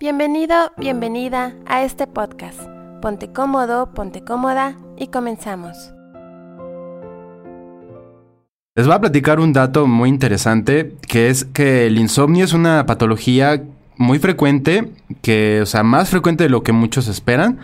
Bienvenido, bienvenida a este podcast. Ponte cómodo, ponte cómoda y comenzamos. Les voy a platicar un dato muy interesante, que es que el insomnio es una patología muy frecuente, que, o sea, más frecuente de lo que muchos esperan,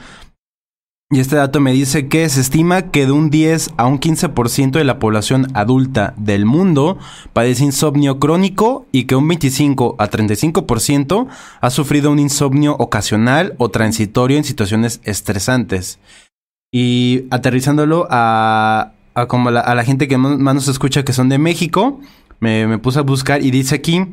y este dato me dice que se estima que de un 10 a un 15% de la población adulta del mundo padece insomnio crónico y que un 25 a 35% ha sufrido un insomnio ocasional o transitorio en situaciones estresantes. Y aterrizándolo a, como a la gente que más nos escucha que son de México, me, me puse a buscar y dice aquí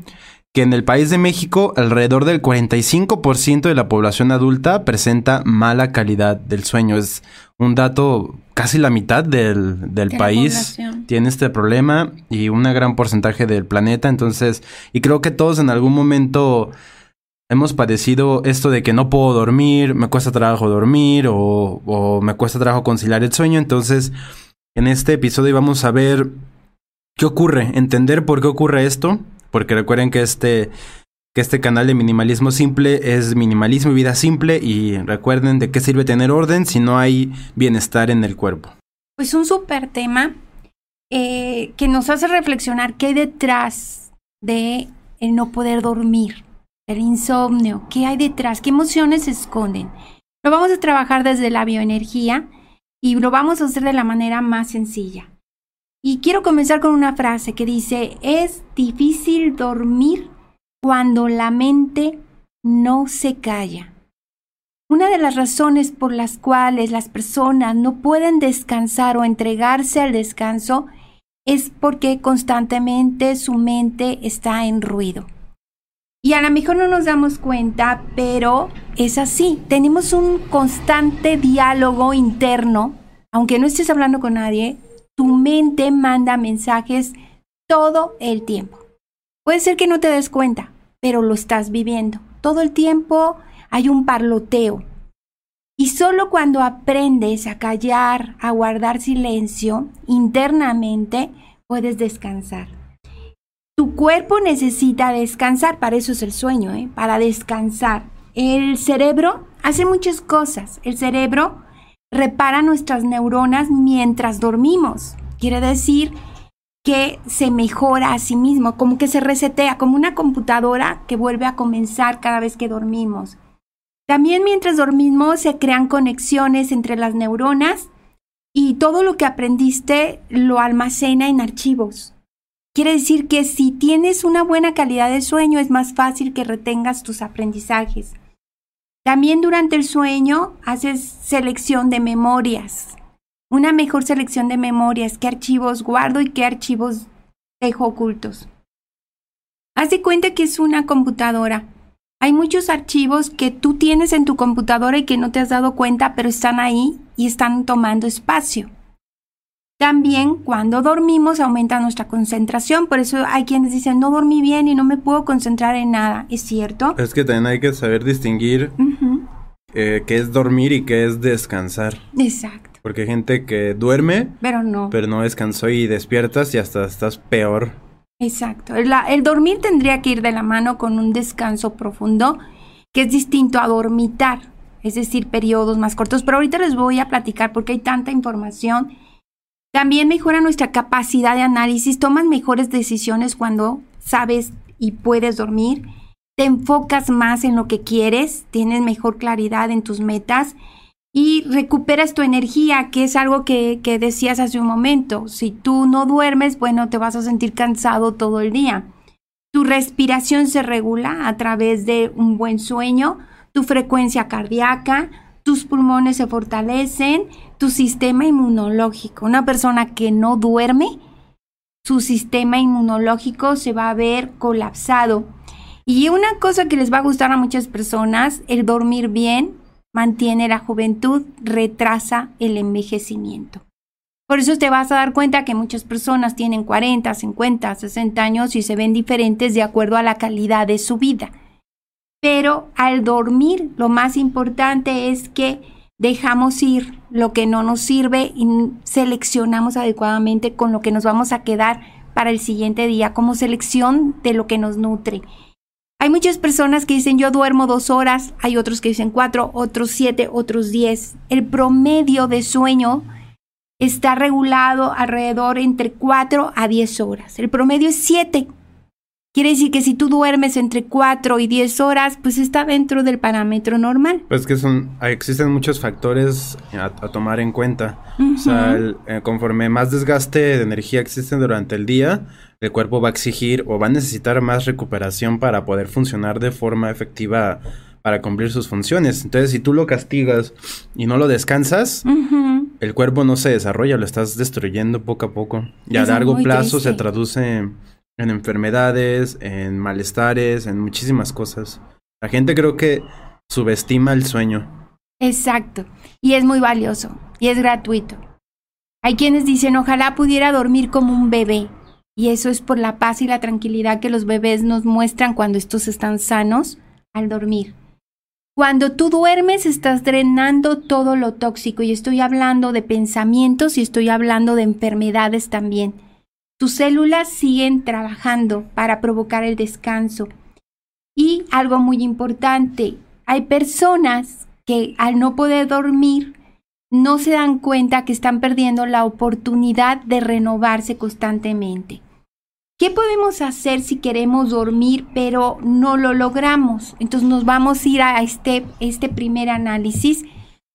que en el país de México alrededor del 45% de la población adulta presenta mala calidad del sueño. Es un dato, casi la mitad del, del país tiene este problema y un gran porcentaje del planeta. Entonces, y creo que todos en algún momento hemos padecido esto de que no puedo dormir, me cuesta trabajo dormir o, o me cuesta trabajo conciliar el sueño. Entonces, en este episodio vamos a ver qué ocurre, entender por qué ocurre esto porque recuerden que este, que este canal de minimalismo simple es minimalismo y vida simple y recuerden de qué sirve tener orden si no hay bienestar en el cuerpo. Pues un súper tema eh, que nos hace reflexionar qué hay detrás de el no poder dormir, el insomnio, qué hay detrás, qué emociones se esconden. Lo vamos a trabajar desde la bioenergía y lo vamos a hacer de la manera más sencilla. Y quiero comenzar con una frase que dice, es difícil dormir cuando la mente no se calla. Una de las razones por las cuales las personas no pueden descansar o entregarse al descanso es porque constantemente su mente está en ruido. Y a lo mejor no nos damos cuenta, pero es así. Tenemos un constante diálogo interno, aunque no estés hablando con nadie, tu mente manda mensajes todo el tiempo. Puede ser que no te des cuenta, pero lo estás viviendo. Todo el tiempo hay un parloteo. Y solo cuando aprendes a callar, a guardar silencio internamente, puedes descansar. Tu cuerpo necesita descansar, para eso es el sueño, ¿eh? para descansar. El cerebro hace muchas cosas. El cerebro repara nuestras neuronas mientras dormimos. Quiere decir que se mejora a sí mismo, como que se resetea, como una computadora que vuelve a comenzar cada vez que dormimos. También mientras dormimos se crean conexiones entre las neuronas y todo lo que aprendiste lo almacena en archivos. Quiere decir que si tienes una buena calidad de sueño es más fácil que retengas tus aprendizajes. También durante el sueño haces selección de memorias. Una mejor selección de memorias, qué archivos guardo y qué archivos dejo ocultos. Haz de cuenta que es una computadora. Hay muchos archivos que tú tienes en tu computadora y que no te has dado cuenta, pero están ahí y están tomando espacio. También cuando dormimos aumenta nuestra concentración, por eso hay quienes dicen no dormí bien y no me puedo concentrar en nada, ¿es cierto? Es que también hay que saber distinguir eh, qué es dormir y qué es descansar. Exacto. Porque hay gente que duerme, pero no. Pero no descansó y despiertas y hasta estás peor. Exacto. el dormir tendría que ir de la mano con un descanso profundo, que es distinto a dormitar, es decir, periodos más cortos. Pero ahorita les voy a platicar porque hay tanta información también mejora nuestra capacidad de análisis, tomas mejores decisiones cuando sabes y puedes dormir, te enfocas más en lo que quieres, tienes mejor claridad en tus metas y recuperas tu energía, que es algo que, que decías hace un momento. Si tú no duermes, bueno, te vas a sentir cansado todo el día. Tu respiración se regula a través de un buen sueño, tu frecuencia cardíaca, tus pulmones se fortalecen, tu sistema inmunológico. Una persona que no duerme, su sistema inmunológico se va a ver colapsado. Y una cosa que les va a gustar a muchas personas, el dormir bien mantiene la juventud, retrasa el envejecimiento. Por eso te vas a dar cuenta que muchas personas tienen 40, 50, 60 años y se ven diferentes de acuerdo a la calidad de su vida. Pero al dormir, lo más importante es que dejamos ir lo que no nos sirve y seleccionamos adecuadamente con lo que nos vamos a quedar para el siguiente día, como selección de lo que nos nutre. Hay muchas personas que dicen yo duermo dos horas, hay otros que dicen cuatro, otros siete, otros diez. El promedio de sueño está regulado alrededor entre cuatro a diez horas. El promedio es siete. Quiere decir que si tú duermes entre 4 y 10 horas, pues está dentro del parámetro normal. Pues que son, existen muchos factores a, tomar en cuenta. O sea, eh, conforme más desgaste de energía existe durante el día, el cuerpo va a exigir o va a necesitar más recuperación para poder funcionar de forma efectiva para cumplir sus funciones. Entonces, si tú lo castigas y no lo descansas, el cuerpo no se desarrolla, lo estás destruyendo poco a poco. Y a largo plazo se traduce en enfermedades, en malestares, en muchísimas cosas. La gente creo que subestima el sueño. Exacto. Y es muy valioso. Y es gratuito. Hay quienes dicen, ojalá pudiera dormir como un bebé. Y eso es por la paz y la tranquilidad que los bebés nos muestran cuando estos están sanos al dormir. Cuando tú duermes estás drenando todo lo tóxico y estoy hablando de pensamientos y estoy hablando de enfermedades también. Tus células siguen trabajando para provocar el descanso. Y algo muy importante, hay personas que al no poder dormir no se dan cuenta que están perdiendo la oportunidad de renovarse constantemente. ¿Qué podemos hacer si queremos dormir pero no lo logramos? Entonces nos vamos a ir a este, este primer análisis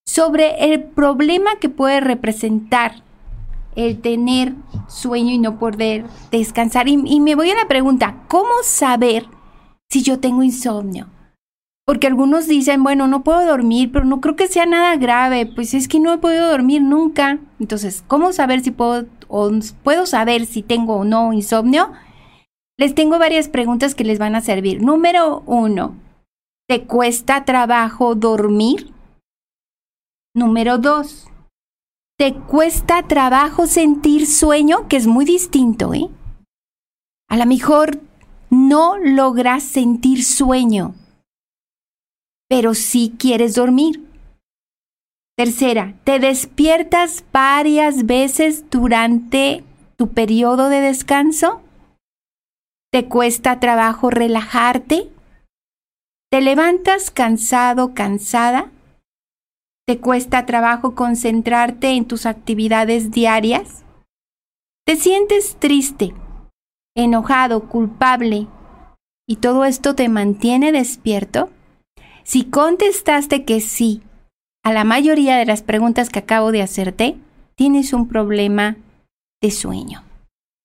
sobre el problema que puede representar el tener sueño y no poder descansar. Y, me voy a la pregunta, ¿cómo saber si yo tengo insomnio? Porque algunos dicen, bueno, no puedo dormir, pero no creo que sea nada grave. Pues es que no he podido dormir nunca. Entonces, ¿cómo saber si puedo o puedo saber si tengo o no insomnio? Les tengo varias preguntas que les van a servir. Número uno, ¿te cuesta trabajo dormir? Número dos, te cuesta trabajo sentir sueño, que es muy distinto, ¿eh? A lo mejor no logras sentir sueño, pero sí quieres dormir. Tercera, te despiertas varias veces durante tu periodo de descanso. ¿Te cuesta trabajo relajarte? ¿Te levantas cansado, cansada? ¿Te cuesta trabajo concentrarte en tus actividades diarias? ¿Te sientes triste, enojado, culpable y todo esto te mantiene despierto? Si contestaste que sí a la mayoría de las preguntas que acabo de hacerte, tienes un problema de sueño.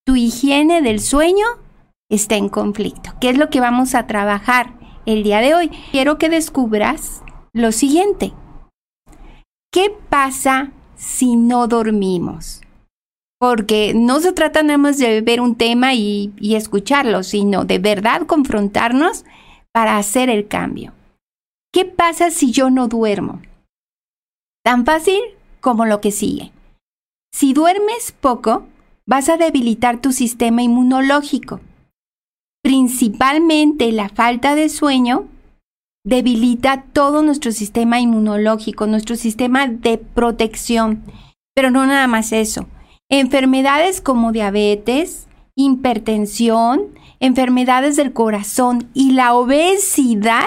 Tu higiene del sueño está en conflicto. ¿Qué es lo que vamos a trabajar el día de hoy? Quiero que descubras lo siguiente. ¿Qué pasa si no dormimos? Porque no se trata nada más de ver un tema y, escucharlo, sino de verdad confrontarnos para hacer el cambio. ¿Qué pasa si yo no duermo? Tan fácil como lo que sigue. Si duermes poco, vas a debilitar tu sistema inmunológico. Principalmente la falta de sueño debilita todo nuestro sistema inmunológico, nuestro sistema de protección. Pero no nada más eso. Enfermedades como diabetes, hipertensión, enfermedades del corazón y la obesidad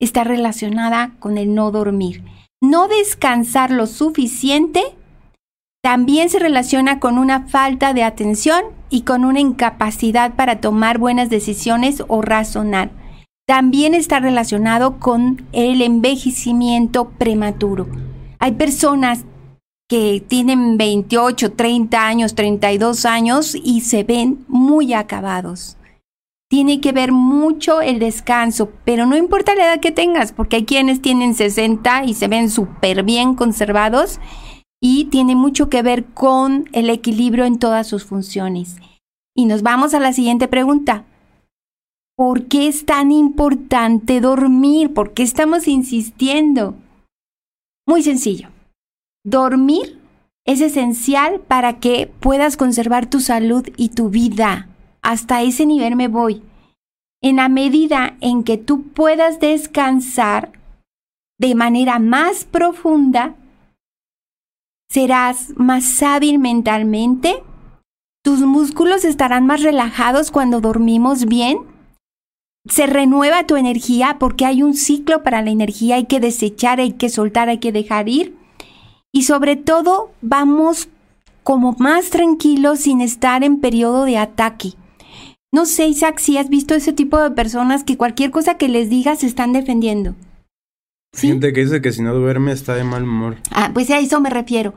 está relacionada con el no dormir. No descansar lo suficiente también se relaciona con una falta de atención y con una incapacidad para tomar buenas decisiones o razonar también está relacionado con el envejecimiento prematuro. Hay personas que tienen 28, 30 años, 32 años y se ven muy acabados. Tiene que ver mucho el descanso, pero no importa la edad que tengas, porque hay quienes tienen 60 y se ven súper bien conservados y tiene mucho que ver con el equilibrio en todas sus funciones. Y nos vamos a la siguiente pregunta. ¿Por qué es tan importante dormir? ¿Por qué estamos insistiendo? Muy sencillo. Dormir es esencial para que puedas conservar tu salud y tu vida. Hasta ese nivel me voy. En la medida en que tú puedas descansar de manera más profunda, serás más hábil mentalmente, tus músculos estarán más relajados cuando dormimos bien se renueva tu energía porque hay un ciclo para la energía, hay que desechar, hay que soltar, hay que dejar ir. Y sobre todo vamos como más tranquilos sin estar en periodo de ataque. No sé, Isaac, si has visto ese tipo de personas que cualquier cosa que les digas se están defendiendo. ¿Sí? Gente que dice que si no duerme está de mal humor. Ah, pues a eso me refiero.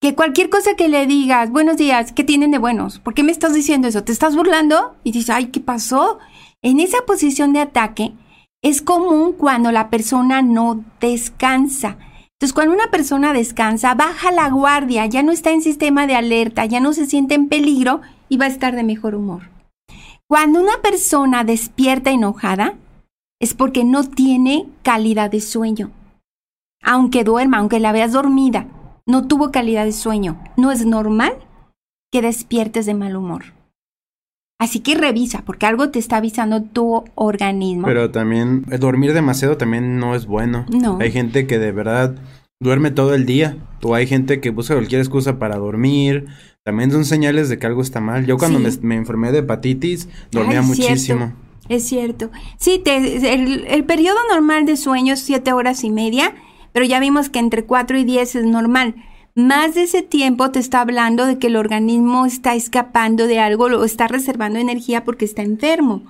Que cualquier cosa que le digas, buenos días, ¿qué tienen de buenos? ¿Por qué me estás diciendo eso? ¿Te estás burlando? Y dices, ay, ¿qué pasó? En esa posición de ataque es común cuando la persona no descansa. Entonces, cuando una persona descansa, baja la guardia, ya no está en sistema de alerta, ya no se siente en peligro y va a estar de mejor humor. Cuando una persona despierta enojada, es porque no tiene calidad de sueño. Aunque duerma, aunque la veas dormida, no tuvo calidad de sueño. No es normal que despiertes de mal humor. Así que revisa, porque algo te está avisando tu organismo. Pero también, eh, dormir demasiado también no es bueno. No. Hay gente que de verdad duerme todo el día. O hay gente que busca cualquier excusa para dormir. También son señales de que algo está mal. Yo cuando me, enfermé de hepatitis, dormía muchísimo. es cierto. Sí, te, el, el periodo normal de sueño es siete horas y media, pero ya vimos que entre cuatro y diez es normal más de ese tiempo te está hablando de que el organismo está escapando de algo o está reservando energía porque está enfermo.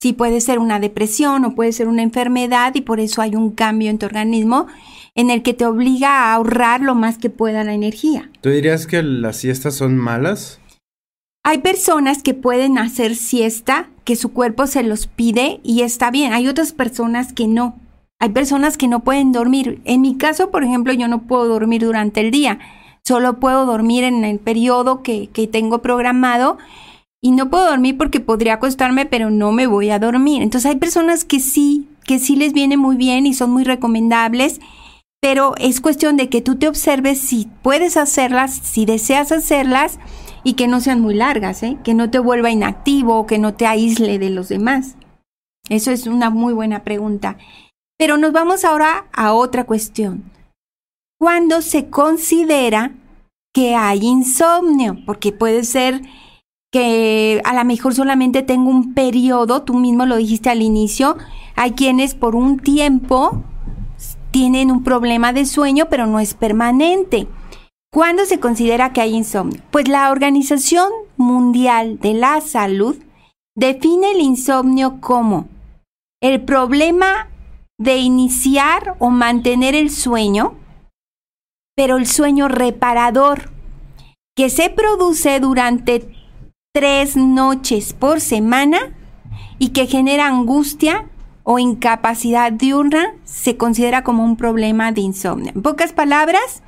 Sí, puede ser una depresión o puede ser una enfermedad y por eso hay un cambio en tu organismo en el que te obliga a ahorrar lo más que pueda la energía. ¿Tú dirías que las siestas son malas? Hay personas que pueden hacer siesta, que su cuerpo se los pide y está bien. Hay otras personas que no. Hay personas que no pueden dormir. En mi caso, por ejemplo, yo no puedo dormir durante el día. Solo puedo dormir en el periodo que, que tengo programado y no puedo dormir porque podría acostarme, pero no me voy a dormir. Entonces hay personas que sí, que sí les viene muy bien y son muy recomendables, pero es cuestión de que tú te observes si puedes hacerlas, si deseas hacerlas y que no sean muy largas, ¿eh? que no te vuelva inactivo, que no te aísle de los demás. Eso es una muy buena pregunta. Pero nos vamos ahora a otra cuestión. ¿Cuándo se considera que hay insomnio? Porque puede ser que a lo mejor solamente tengo un periodo, tú mismo lo dijiste al inicio, hay quienes por un tiempo tienen un problema de sueño, pero no es permanente. ¿Cuándo se considera que hay insomnio? Pues la Organización Mundial de la Salud define el insomnio como el problema de iniciar o mantener el sueño, pero el sueño reparador, que se produce durante tres noches por semana y que genera angustia o incapacidad diurna, se considera como un problema de insomnio. En pocas palabras,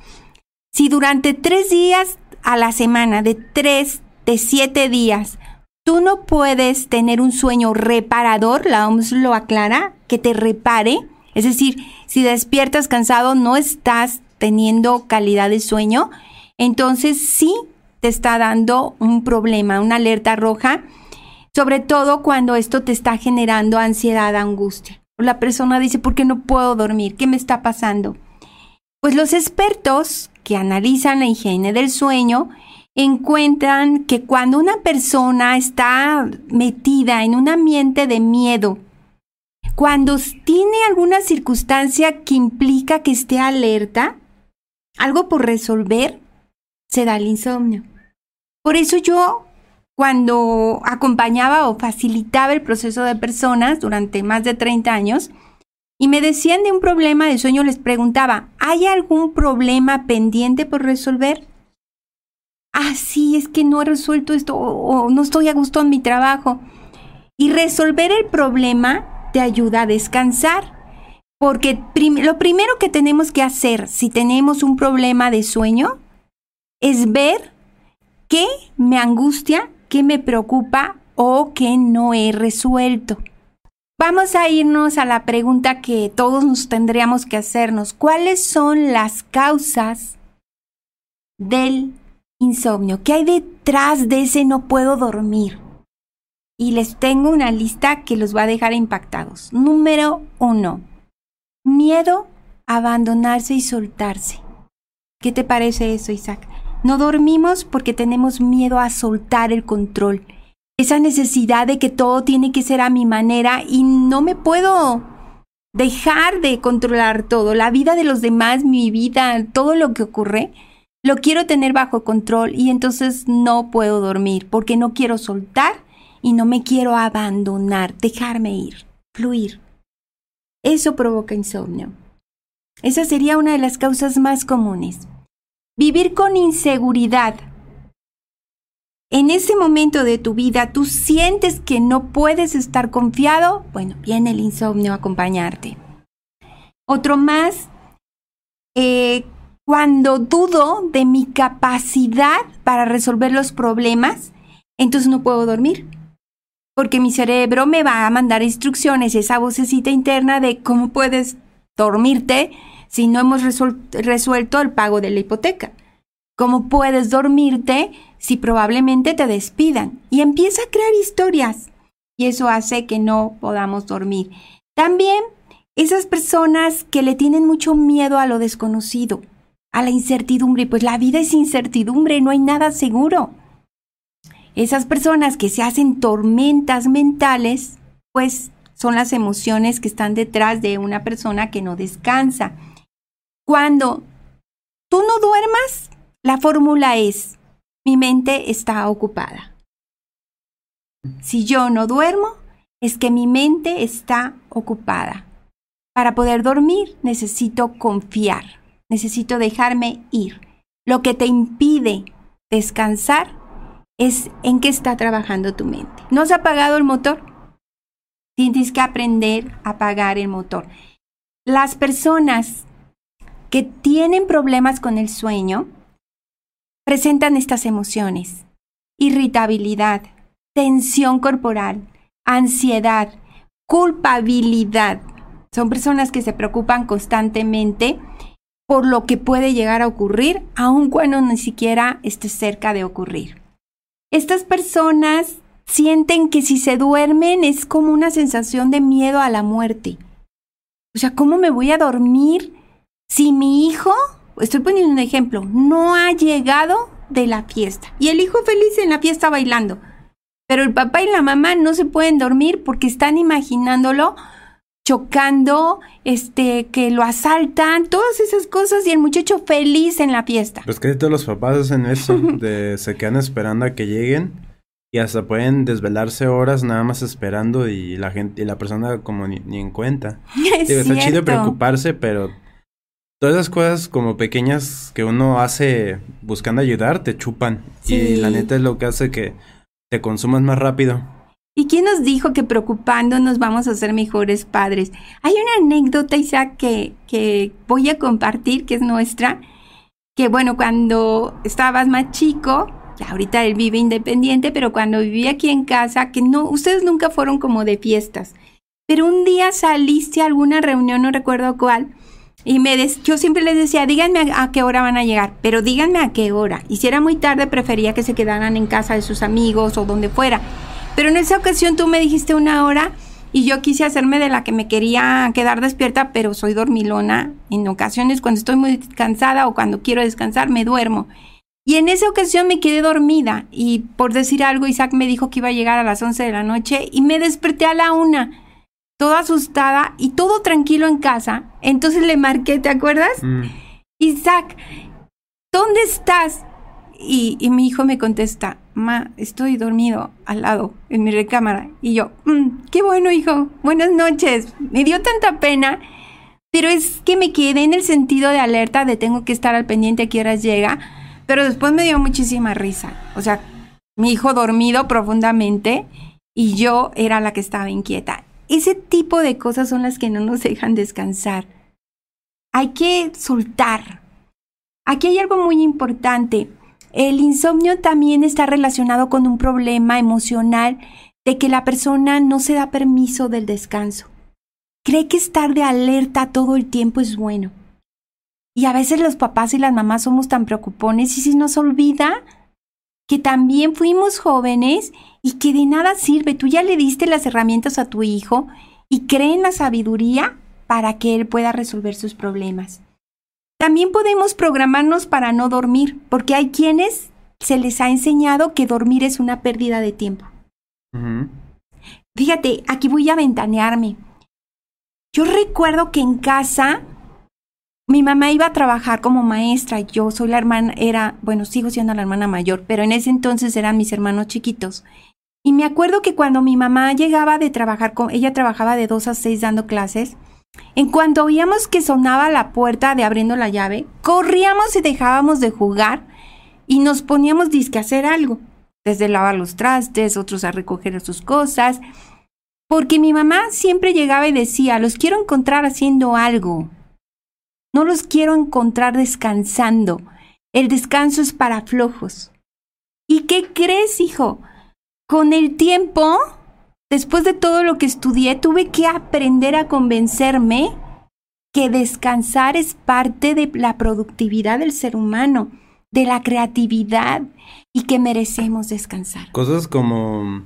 si durante tres días a la semana, de tres, de siete días, tú no puedes tener un sueño reparador, la OMS lo aclara, que te repare. Es decir, si despiertas cansado, no estás teniendo calidad de sueño, entonces sí te está dando un problema, una alerta roja, sobre todo cuando esto te está generando ansiedad, angustia. La persona dice, ¿por qué no puedo dormir? ¿Qué me está pasando? Pues los expertos que analizan la higiene del sueño encuentran que cuando una persona está metida en un ambiente de miedo, cuando tiene alguna circunstancia que implica que esté alerta, algo por resolver, se da el insomnio. Por eso yo, cuando acompañaba o facilitaba el proceso de personas durante más de 30 años, y me decían de un problema de sueño, les preguntaba, ¿hay algún problema pendiente por resolver? Ah, sí, es que no he resuelto esto o, no estoy a gusto en mi trabajo. Y resolver el problema te ayuda a descansar. Porque lo primero que tenemos que hacer si tenemos un problema de sueño es ver qué me angustia, qué me preocupa o qué no he resuelto. Vamos a irnos a la pregunta que todos nos tendríamos que hacernos. ¿Cuáles son las causas del insomnio? ¿Qué hay detrás de ese no puedo dormir? Y les tengo una lista que los va a dejar impactados. Número uno, miedo a abandonarse y soltarse. ¿Qué te parece eso, Isaac? No dormimos porque tenemos miedo a soltar el control. esa necesidad de que todo tiene que ser a mi manera y no me puedo dejar de controlar todo, la vida de los demás, mi vida, todo lo que ocurre, lo quiero tener bajo control y entonces no puedo dormir porque no quiero soltar y no me quiero abandonar, dejarme ir, fluir. Eso provoca insomnio. Esa sería una de las causas más comunes. Vivir con inseguridad. En ese momento de tu vida tú sientes que no puedes estar confiado, bueno, viene el insomnio a acompañarte. Otro más, eh, cuando dudo de mi capacidad para resolver los problemas, entonces no puedo dormir. Porque mi cerebro me va a mandar instrucciones, esa vocecita interna de cómo puedes dormirte si no hemos resuelto el pago de la hipoteca. ¿Cómo puedes dormirte si probablemente te despidan? Y empieza a crear historias. Y eso hace que no podamos dormir. También esas personas que le tienen mucho miedo a lo desconocido a la incertidumbre, pues la vida es incertidumbre, no hay nada seguro. Esas personas que se hacen tormentas mentales, pues son las emociones que están detrás de una persona que no descansa. Cuando tú no duermas, la fórmula es, mi mente está ocupada. Si yo no duermo, es que mi mente está ocupada. Para poder dormir necesito confiar necesito dejarme ir. Lo que te impide descansar es en qué está trabajando tu mente. ¿No has apagado el motor? Tienes que aprender a apagar el motor. Las personas que tienen problemas con el sueño presentan estas emociones. Irritabilidad, tensión corporal, ansiedad, culpabilidad. Son personas que se preocupan constantemente por lo que puede llegar a ocurrir, aun cuando ni siquiera esté cerca de ocurrir. Estas personas sienten que si se duermen es como una sensación de miedo a la muerte. O sea, ¿cómo me voy a dormir si mi hijo, estoy poniendo un ejemplo, no ha llegado de la fiesta y el hijo feliz en la fiesta bailando? Pero el papá y la mamá no se pueden dormir porque están imaginándolo chocando, este, que lo asaltan, todas esas cosas y el muchacho feliz en la fiesta. Pues que todos los papás hacen eso, de se quedan esperando a que lleguen y hasta pueden desvelarse horas nada más esperando y la gente y la persona como ni, en cuenta. Es está chido preocuparse, pero todas esas cosas como pequeñas que uno hace buscando ayudar te chupan y la neta es lo que hace que te consumas más rápido. ¿Y quién nos dijo que preocupándonos vamos a ser mejores padres? Hay una anécdota, Isaac, que, que voy a compartir, que es nuestra, que bueno, cuando estabas más chico, ahorita él vive independiente, pero cuando vivía aquí en casa, que no, ustedes nunca fueron como de fiestas, pero un día saliste a alguna reunión, no recuerdo cuál, y me yo siempre les decía, díganme a, a, qué hora van a llegar, pero díganme a qué hora. Y si era muy tarde, prefería que se quedaran en casa de sus amigos o donde fuera. Pero en esa ocasión tú me dijiste una hora y yo quise hacerme de la que me quería quedar despierta, pero soy dormilona. En ocasiones cuando estoy muy cansada o cuando quiero descansar me duermo. Y en esa ocasión me quedé dormida y por decir algo Isaac me dijo que iba a llegar a las 11 de la noche y me desperté a la una, toda asustada y todo tranquilo en casa. Entonces le marqué, ¿te acuerdas? Mm. Isaac, ¿dónde estás? Y, y, mi hijo me contesta, ma, estoy dormido al lado, en mi recámara. Y yo, mm, qué bueno, hijo, buenas noches. Me dio tanta pena, pero es que me quedé en el sentido de alerta de tengo que estar al pendiente a qué horas llega. Pero después me dio muchísima risa. O sea, mi hijo dormido profundamente y yo era la que estaba inquieta. Ese tipo de cosas son las que no nos dejan descansar. Hay que soltar. Aquí hay algo muy importante. El insomnio también está relacionado con un problema emocional de que la persona no se da permiso del descanso. Cree que estar de alerta todo el tiempo es bueno. Y a veces los papás y las mamás somos tan preocupones y se nos olvida que también fuimos jóvenes y que de nada sirve. Tú ya le diste las herramientas a tu hijo y cree en la sabiduría para que él pueda resolver sus problemas. También podemos programarnos para no dormir, porque hay quienes se les ha enseñado que dormir es una pérdida de tiempo. Fíjate, aquí voy a ventanearme. Yo recuerdo que en casa mi mamá iba a trabajar como maestra. Yo soy la hermana, era, bueno, sigo siendo la hermana mayor, pero en ese entonces eran mis hermanos chiquitos. Y me acuerdo que cuando mi mamá llegaba de trabajar, con, ella trabajaba de 2 a 6 dando clases. En cuanto oíamos que sonaba la puerta de abriendo la llave, corríamos y dejábamos de jugar y nos poníamos disque a hacer algo. Desde lavar los trastes, otros a recoger sus cosas. Porque mi mamá siempre llegaba y decía, los quiero encontrar haciendo algo. No los quiero encontrar descansando. El descanso es para flojos. ¿Y qué crees, hijo? Con el tiempo, después de todo lo que estudié, tuve que aprender a convencerme que descansar es parte de la productividad del ser humano, de la creatividad y que merecemos descansar. Cosas como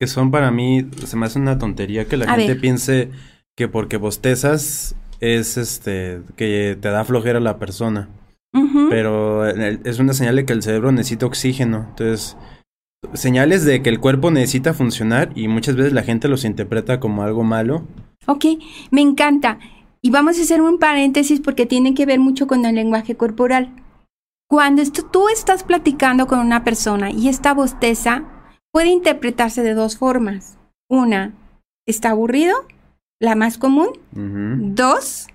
que son para mí, se me hace una tontería que la A gente ver. piense que porque bostezas es este, que te da flojera la persona. Pero es una señal de que el cerebro necesita oxígeno. Entonces, señales de que el cuerpo necesita funcionar y muchas veces la gente los interpreta como algo malo. Ok, me encanta. Y vamos a hacer un paréntesis porque tiene que ver mucho con el lenguaje corporal. Cuando esto- tú estás platicando con una persona y esta bosteza puede interpretarse de dos formas. Una, está aburrido, la más común. Dos,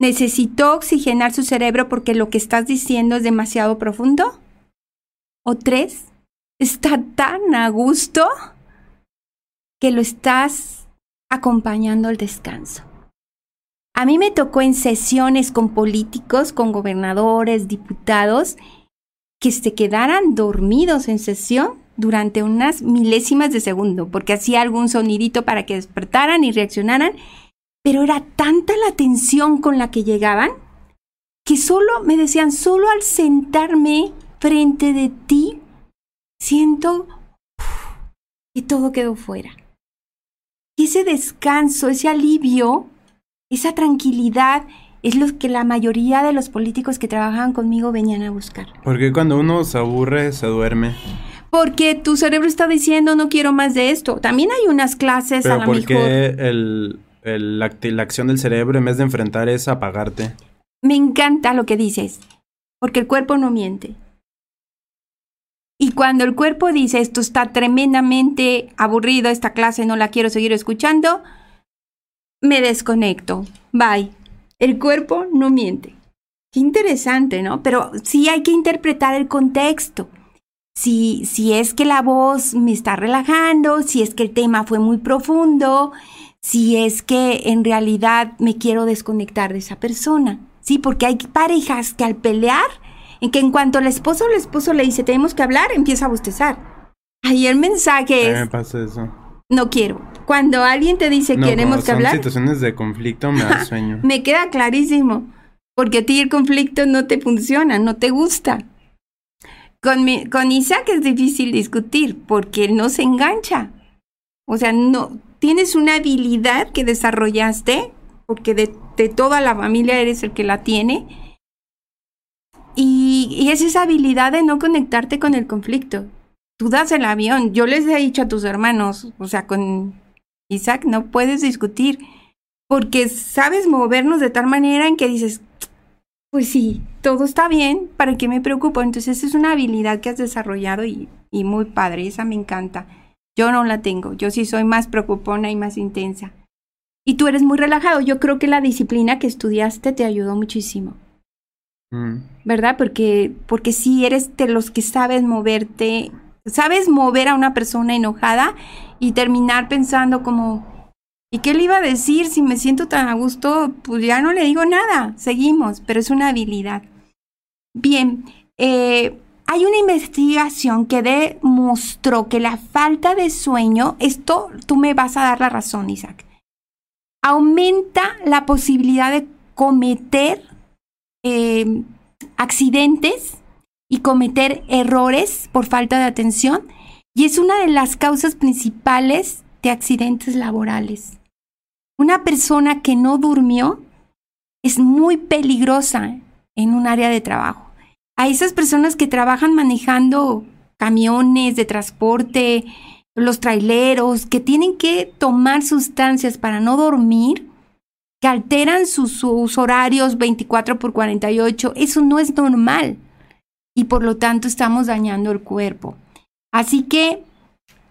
necesitó oxigenar su cerebro porque lo que estás diciendo es demasiado profundo. O tres, está tan a gusto que lo estás acompañando al descanso. A mí me tocó en sesiones con políticos, con gobernadores, diputados, que se quedaran dormidos en sesión durante unas milésimas de segundo, porque hacía algún sonidito para que despertaran y reaccionaran, pero era tanta la tensión con la que llegaban que solo me decían, solo al sentarme frente de ti, siento que todo quedó fuera. Y ese descanso, ese alivio, esa tranquilidad es lo que la mayoría de los políticos que trabajaban conmigo venían a buscar. Porque cuando uno se aburre, se duerme. Porque tu cerebro está diciendo no quiero más de esto. También hay unas clases a Pero lo ¿por mejor. el, el- la, la acción del cerebro en vez de enfrentar es apagarte? Me encanta lo que dices, porque el cuerpo no miente. Y cuando el cuerpo dice esto está tremendamente aburrido, esta clase no la quiero seguir escuchando, me desconecto. Bye. El cuerpo no miente. Qué interesante, ¿no? Pero sí hay que interpretar el contexto. Si, si es que la voz me está relajando, si es que el tema fue muy profundo, si es que en realidad me quiero desconectar de esa persona. Sí, porque hay parejas que al pelear, en que en cuanto el esposo o el esposo le dice tenemos que hablar, empieza a bostezar. Ahí el A mensaje mí me es pasa eso. no quiero. Cuando alguien te dice No, queremos que hablar, situaciones de conflicto me da sueño. me queda clarísimo. Porque a ti el conflicto no te funciona, no te gusta. Con, mi- con Isaac es difícil discutir porque él no se engancha. O sea, no tienes una habilidad que desarrollaste porque de, de toda la familia eres el que la tiene. Y, y es esa habilidad de no conectarte con el conflicto. Tú das el avión. Yo les he dicho a tus hermanos, o sea, con Isaac no puedes discutir porque sabes movernos de tal manera en que dices, pues sí, todo está bien, ¿para qué me preocupo? Entonces es una habilidad que has desarrollado y, y muy padre, esa me encanta. Yo no la tengo, yo sí soy más preocupona y más intensa. Y tú eres muy relajado, yo creo que la disciplina que estudiaste te ayudó muchísimo, Mm. ¿verdad? Porque, porque sí eres de los que sabes moverte, sabes mover a una persona enojada y terminar pensando como, ¿Y qué le iba a decir si me siento tan a gusto? Pues ya no le digo nada, seguimos, pero es una habilidad. Bien, eh, hay una investigación que demostró que la falta de sueño, esto tú me vas a dar la razón, Isaac, aumenta la posibilidad de cometer eh, accidentes y cometer errores por falta de atención y es una de las causas principales de accidentes laborales. Una persona que no durmió es muy peligrosa en un área de trabajo. A esas personas que trabajan manejando camiones de transporte, los traileros, que tienen que tomar sustancias para no dormir, alteran sus horarios 24 por 48, eso no es normal. Y por lo tanto estamos dañando el cuerpo. Así que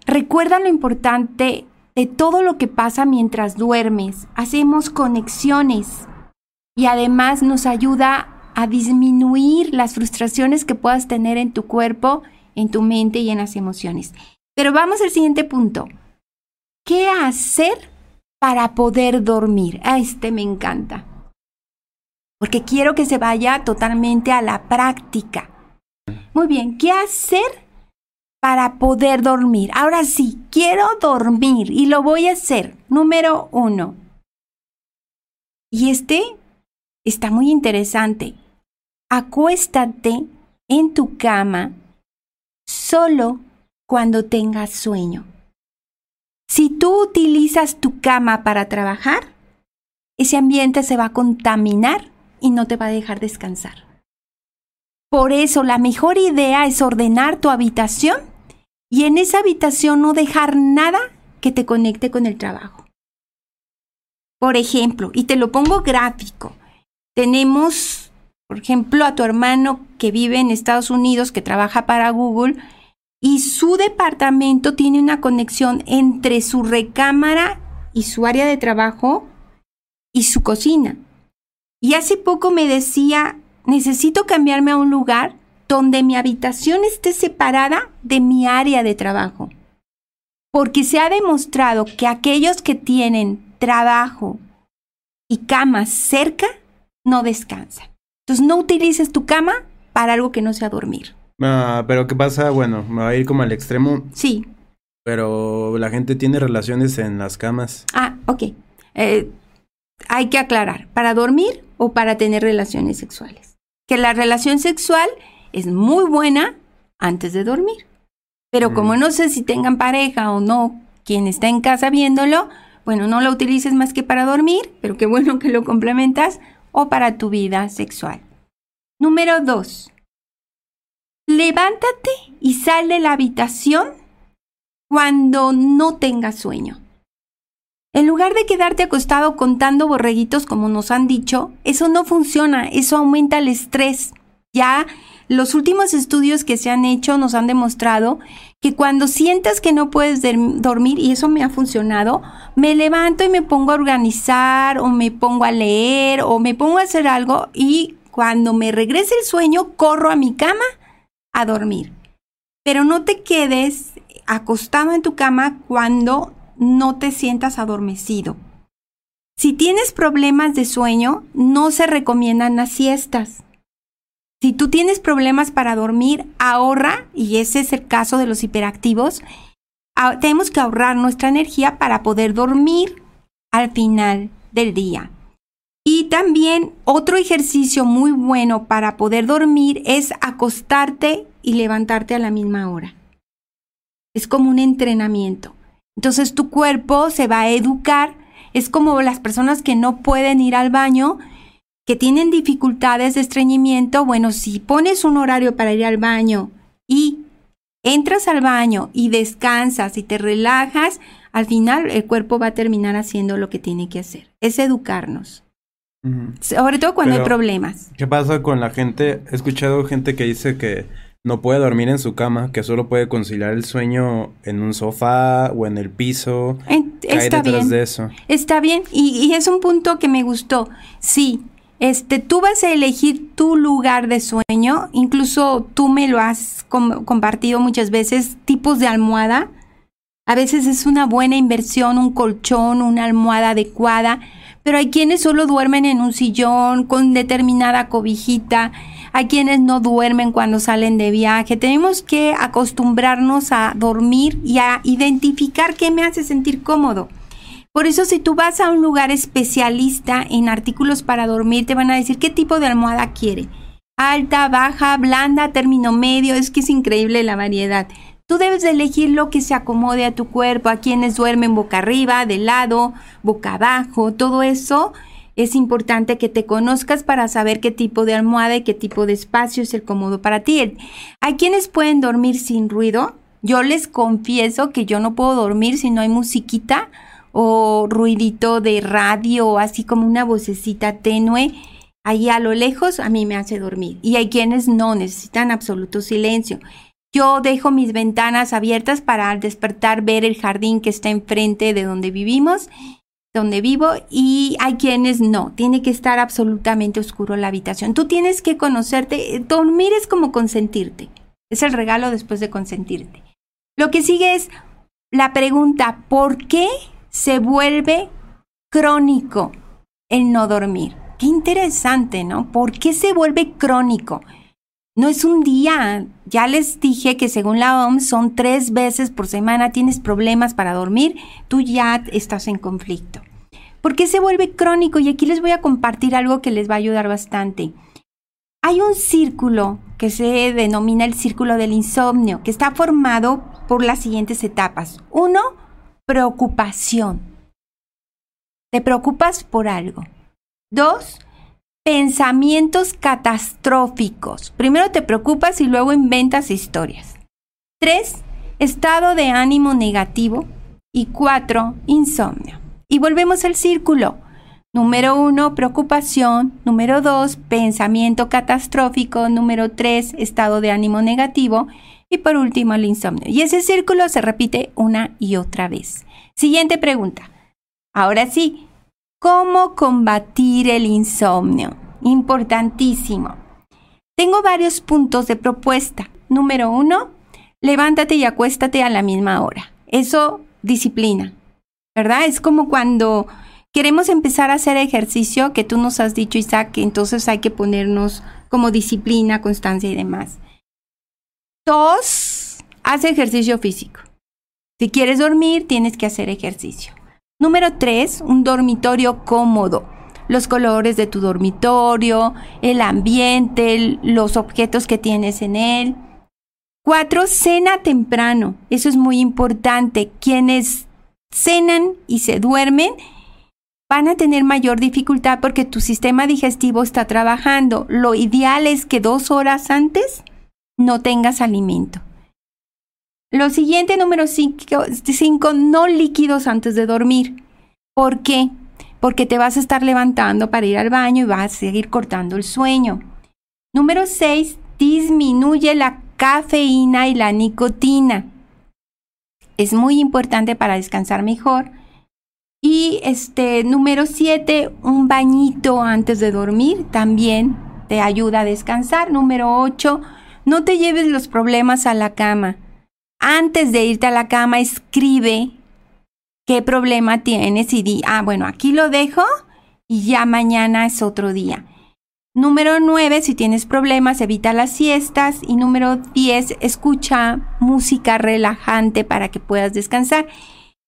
recuerda lo importante de todo lo que pasa mientras duermes. Hacemos conexiones y además nos ayuda a disminuir las frustraciones que puedas tener en tu cuerpo, en tu mente y en las emociones. Pero vamos al siguiente punto. ¿Qué hacer para poder dormir? A este me encanta. Porque quiero que se vaya totalmente a la práctica. Muy bien, ¿qué hacer para poder dormir? Ahora sí, quiero dormir y lo voy a hacer. Número uno. Y este está muy interesante. Acuéstate en tu cama solo cuando tengas sueño. Si tú utilizas tu cama para trabajar, ese ambiente se va a contaminar y no te va a dejar descansar. Por eso la mejor idea es ordenar tu habitación y en esa habitación no dejar nada que te conecte con el trabajo. Por ejemplo, y te lo pongo gráfico, tenemos, por ejemplo, a tu hermano que vive en Estados Unidos, que trabaja para Google, y su departamento tiene una conexión entre su recámara y su área de trabajo y su cocina. Y hace poco me decía, necesito cambiarme a un lugar donde mi habitación esté separada de mi área de trabajo. Porque se ha demostrado que aquellos que tienen trabajo y cama cerca no descansan. Entonces no utilices tu cama para algo que no sea dormir. Ah, pero ¿qué pasa? Bueno, me va a ir como al extremo. Sí. Pero la gente tiene relaciones en las camas. Ah, ok. Eh, hay que aclarar, ¿para dormir o para tener relaciones sexuales? Que la relación sexual es muy buena antes de dormir. Pero Mm. como no sé si tengan pareja o no, quien está en casa viéndolo, bueno, no la utilices más que para dormir, pero qué bueno que lo complementas, o para tu vida sexual. Número dos. Levántate y sal de la habitación cuando no tengas sueño. En lugar de quedarte acostado contando borreguitos como nos han dicho, eso no funciona, eso aumenta el estrés. Ya los últimos estudios que se han hecho nos han demostrado que cuando sientas que no puedes dormir, y eso me ha funcionado, me levanto y me pongo a organizar o me pongo a leer o me pongo a hacer algo y cuando me regrese el sueño, corro a mi cama a dormir. Pero no te quedes acostado en tu cama cuando no te sientas adormecido. Si tienes problemas de sueño, no se recomiendan las siestas. Si tú tienes problemas para dormir, ahorra, y ese es el caso de los hiperactivos, ah, tenemos que ahorrar nuestra energía para poder dormir al final del día. Y también otro ejercicio muy bueno para poder dormir es acostarte y levantarte a la misma hora. Es como un entrenamiento. Entonces tu cuerpo se va a educar. Es como las personas que no pueden ir al baño, que tienen dificultades de estreñimiento. Bueno, si pones un horario para ir al baño y entras al baño y descansas y te relajas, al final el cuerpo va a terminar haciendo lo que tiene que hacer. Es educarnos. Sobre todo cuando Pero- hay problemas. ¿Qué pasa con la gente? He escuchado gente que dice que no puede dormir en su cama, que solo puede conciliar el sueño en un sofá o en el piso. En- ¿Qué hay está detrás bien. de eso? Está bien, y, y es un punto que me gustó. Sí, este, tú vas a elegir tu lugar de sueño, incluso tú me lo has com- compartido muchas veces, tipos de almohada. A veces es una buena inversión, un colchón, una almohada adecuada, pero hay quienes solo duermen en un sillón con determinada cobijita, hay quienes no duermen cuando salen de viaje. Tenemos que acostumbrarnos a dormir y a identificar qué me hace sentir cómodo. Por eso si tú vas a un lugar especialista en artículos para dormir, te van a decir qué tipo de almohada quiere. Alta, baja, blanda, término medio, es que es increíble la variedad. Tú debes de elegir lo que se acomode a tu cuerpo, a quienes duermen boca arriba, de lado, boca abajo, todo eso es importante que te conozcas para saber qué tipo de almohada y qué tipo de espacio es el cómodo para ti. Hay quienes pueden dormir sin ruido Yo les confieso que yo no puedo dormir si no hay musiquita o ruidito de radio, así como una vocecita tenue. Ahí a lo lejos a mí me hace dormir. Y hay quienes no necesitan absoluto silencio. Yo dejo mis ventanas abiertas para al despertar ver el jardín que está enfrente de donde vivimos, donde vivo, y hay quienes no, tiene que estar absolutamente oscuro la habitación. Tú tienes que conocerte, dormir es como consentirte, es el regalo después de consentirte. Lo que sigue es la pregunta, ¿por qué se vuelve crónico el no dormir? Qué interesante, ¿no? ¿Por qué se vuelve crónico? No es un día. Ya les dije que según la OMS son tres veces por semana tienes problemas para dormir, tú ya estás en conflicto. ¿Por qué se vuelve crónico? Y aquí les voy a compartir algo que les va a ayudar bastante. Hay un círculo que se denomina el círculo del insomnio, que está formado por las siguientes etapas. Uno, preocupación. Te preocupas por algo. Dos, Pensamientos catastróficos. Primero te preocupas y luego inventas historias. 3. Estado de ánimo negativo. Y 4. Insomnio. Y volvemos al círculo. Número 1, preocupación. Número 2, pensamiento catastrófico. Número 3, estado de ánimo negativo. Y por último, el insomnio. Y ese círculo se repite una y otra vez. Siguiente pregunta. Ahora sí, ¿Cómo combatir el insomnio? Importantísimo. Tengo varios puntos de propuesta. Número uno, levántate y acuéstate a la misma hora. Eso disciplina, ¿verdad? Es como cuando queremos empezar a hacer ejercicio, que tú nos has dicho, Isaac, que entonces hay que ponernos como disciplina, constancia y demás. Dos, haz ejercicio físico. Si quieres dormir, tienes que hacer ejercicio. Número 3, un dormitorio cómodo. Los colores de tu dormitorio, el ambiente, los objetos que tienes en él. 4. Cena temprano. Eso es muy importante. Quienes cenan y se duermen van a tener mayor dificultad porque tu sistema digestivo está trabajando. Lo ideal es que dos horas antes no tengas alimento. Lo siguiente, número 5, no líquidos antes de dormir. ¿Por qué? Porque te vas a estar levantando para ir al baño y vas a seguir cortando el sueño. Número 6, disminuye la cafeína y la nicotina. Es muy importante para descansar mejor. Y este número 7, un bañito antes de dormir también te ayuda a descansar. Número 8, no te lleves los problemas a la cama antes de irte a la cama, escribe qué problema tienes y di, ah, bueno, aquí lo dejo y ya mañana es otro día. Número 9, si tienes problemas, evita las siestas. Y número 10, escucha música relajante para que puedas descansar.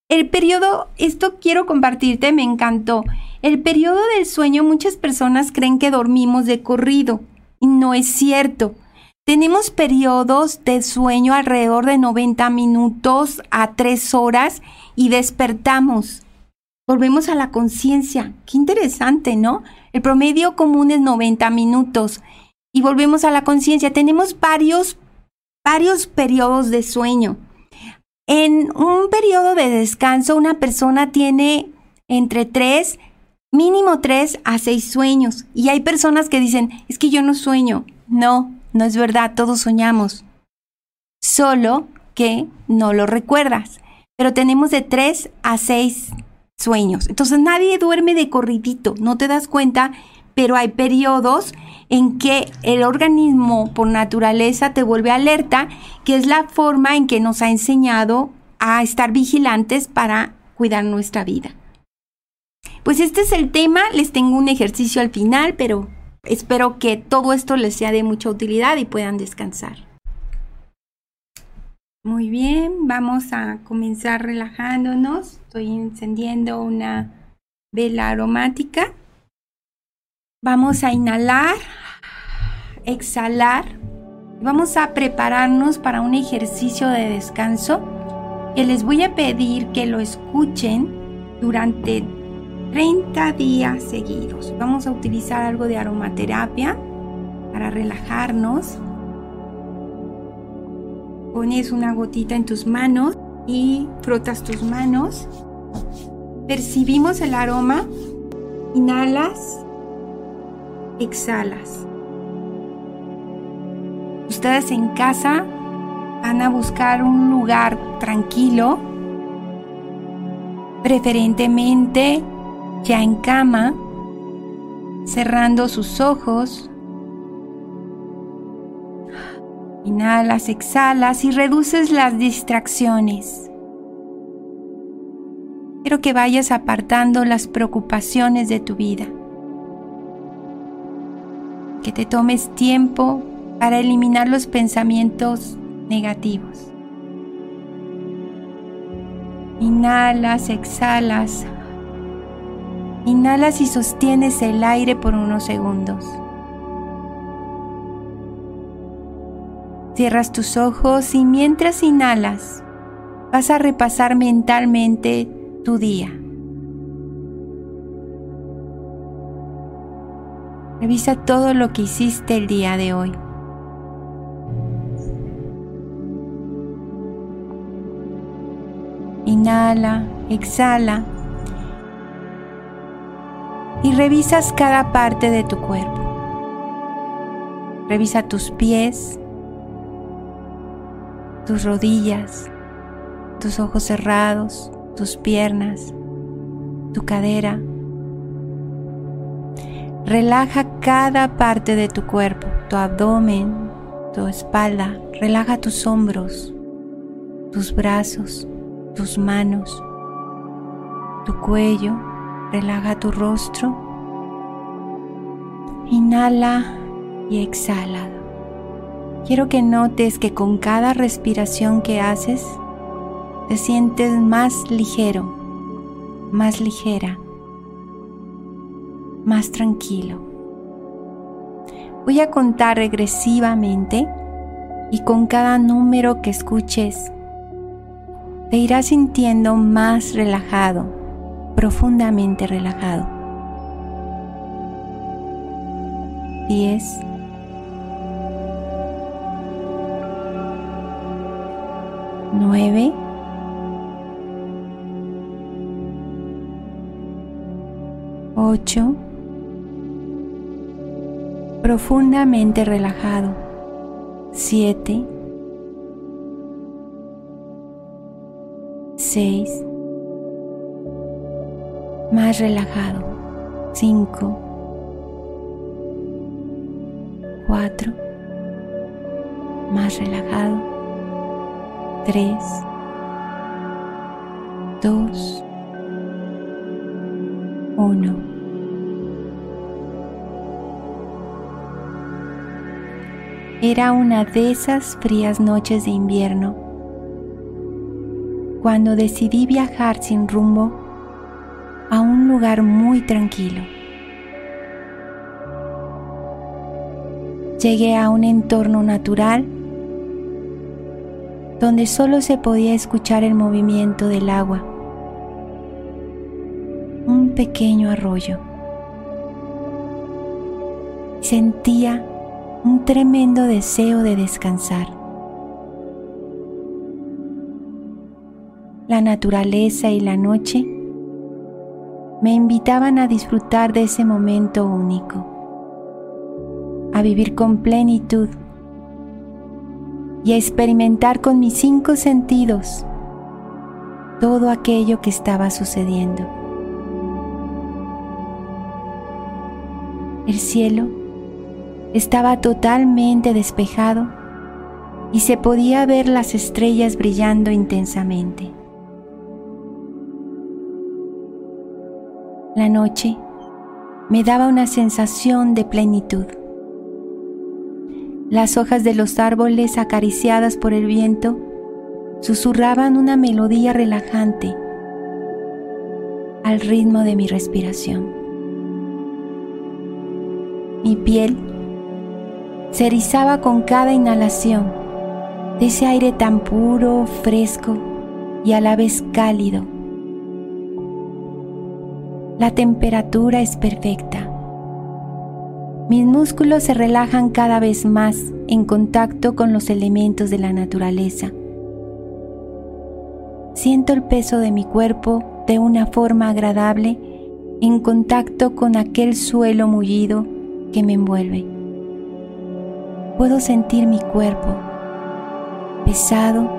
El periodo, esto quiero compartirte, me encantó. El periodo del sueño, muchas personas creen que dormimos de corrido. Y no es cierto. Tenemos periodos de sueño alrededor de 90 minutos a 3 horas y despertamos. Volvemos a la conciencia. Qué interesante, ¿no? El promedio común es 90 minutos y volvemos a la conciencia. Tenemos varios, varios periodos de sueño. En un periodo de descanso, una persona tiene entre 3, mínimo 3 a 6 sueños. Y hay personas que dicen, es que yo no sueño. No, no es verdad, todos soñamos. Solo que no lo recuerdas. Pero tenemos de tres a seis sueños. Entonces nadie duerme de corridito, no te das cuenta, pero hay periodos en que el organismo por naturaleza te vuelve alerta, que es la forma en que nos ha enseñado a estar vigilantes para cuidar nuestra vida. Pues este es el tema, les tengo un ejercicio al final, pero Espero que todo esto les sea de mucha utilidad y puedan descansar. Muy bien, vamos a comenzar relajándonos. Estoy encendiendo una vela aromática. Vamos a inhalar, exhalar. Vamos a prepararnos para un ejercicio de descanso que les voy a pedir que lo escuchen durante 30 días seguidos. Vamos a utilizar algo de aromaterapia para relajarnos. Pones una gotita en tus manos y frotas tus manos. Percibimos el aroma. Inhalas. Exhalas. Ustedes en casa van a buscar un lugar tranquilo, preferentemente ya en cama, cerrando sus ojos. Inhalas, exhalas y reduces las distracciones. Quiero que vayas apartando las preocupaciones de tu vida. Que te tomes tiempo para eliminar los pensamientos negativos. Inhalas, exhalas. Inhalas y sostienes el aire por unos segundos. Cierras tus ojos y mientras inhalas, vas a repasar mentalmente tu día. Revisa todo lo que hiciste el día de hoy. Inhala, exhala y revisas cada parte de tu cuerpo. Revisa tus pies, tus rodillas, tus ojos cerrados, tus piernas, tu cadera. Relaja cada parte de tu cuerpo, tu abdomen, tu espalda. Relaja tus hombros, tus brazos, tus manos, tu cuello, relaja tu rostro. Inhala y exhala. Quiero que notes que con cada respiración que haces, te sientes más ligero, más ligera, más tranquilo. Voy a contar regresivamente y con cada número que escuches te irás sintiendo más relajado, profundamente relajado. 10 9 8 profundamente relajado. 7 6 más relajado. 5 4 más relajado. 3 2 1 Era una de esas frías noches de invierno. Cuando decidí viajar sin rumbo un lugar muy tranquilo. Llegué a un entorno natural donde solo se podía escuchar el movimiento del agua, un pequeño arroyo. Sentía un tremendo deseo de descansar. la naturaleza y la noche me invitaban a disfrutar de ese momento único, a vivir con plenitud y a experimentar con mis cinco sentidos todo aquello que estaba sucediendo. El cielo estaba totalmente despejado y se podía ver las estrellas brillando intensamente. La noche me daba una sensación de plenitud. Las hojas de los árboles acariciadas por el viento susurraban una melodía relajante al ritmo de mi respiración. Mi piel se erizaba con cada inhalación de ese aire tan puro, fresco y a la vez cálido la temperatura es perfecta. Mis músculos se relajan cada vez más en contacto con los elementos de la naturaleza. Siento el peso de mi cuerpo de una forma agradable en contacto con aquel suelo mullido que me envuelve. Puedo sentir mi cuerpo pesado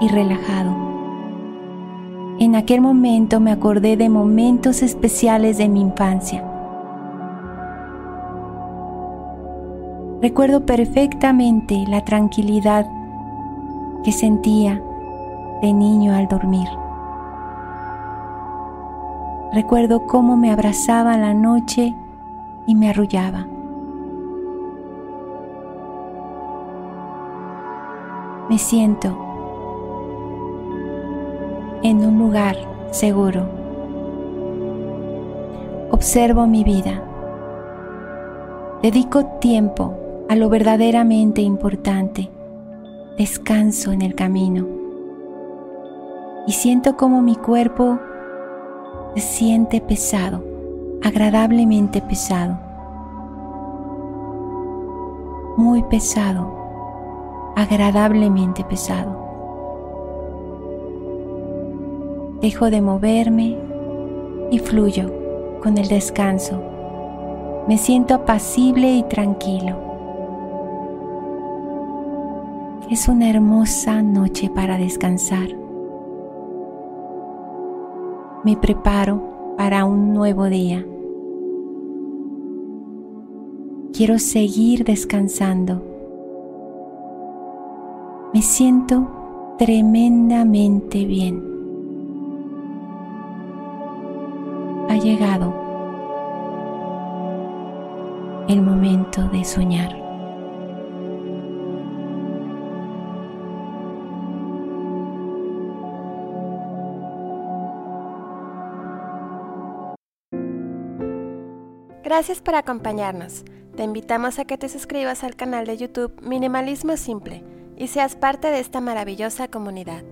y relajado. En aquel momento me acordé de momentos especiales de mi infancia. Recuerdo perfectamente la tranquilidad que sentía de niño al dormir. Recuerdo cómo me abrazaba la noche y me arrullaba. Me siento en un lugar seguro. Observo mi vida. Dedico tiempo a lo verdaderamente importante. Descanso en el camino. Y siento como mi cuerpo se siente pesado, agradablemente pesado. Muy pesado, agradablemente pesado. Dejo de moverme y fluyo con el descanso. Me siento apacible y tranquilo. Es una hermosa noche para descansar. Me preparo para un nuevo día. Quiero seguir descansando. Me siento tremendamente bien. Llegado el momento de soñar. Gracias por acompañarnos. Te invitamos a que te suscribas al canal de YouTube Minimalismo Simple y seas parte de esta maravillosa comunidad.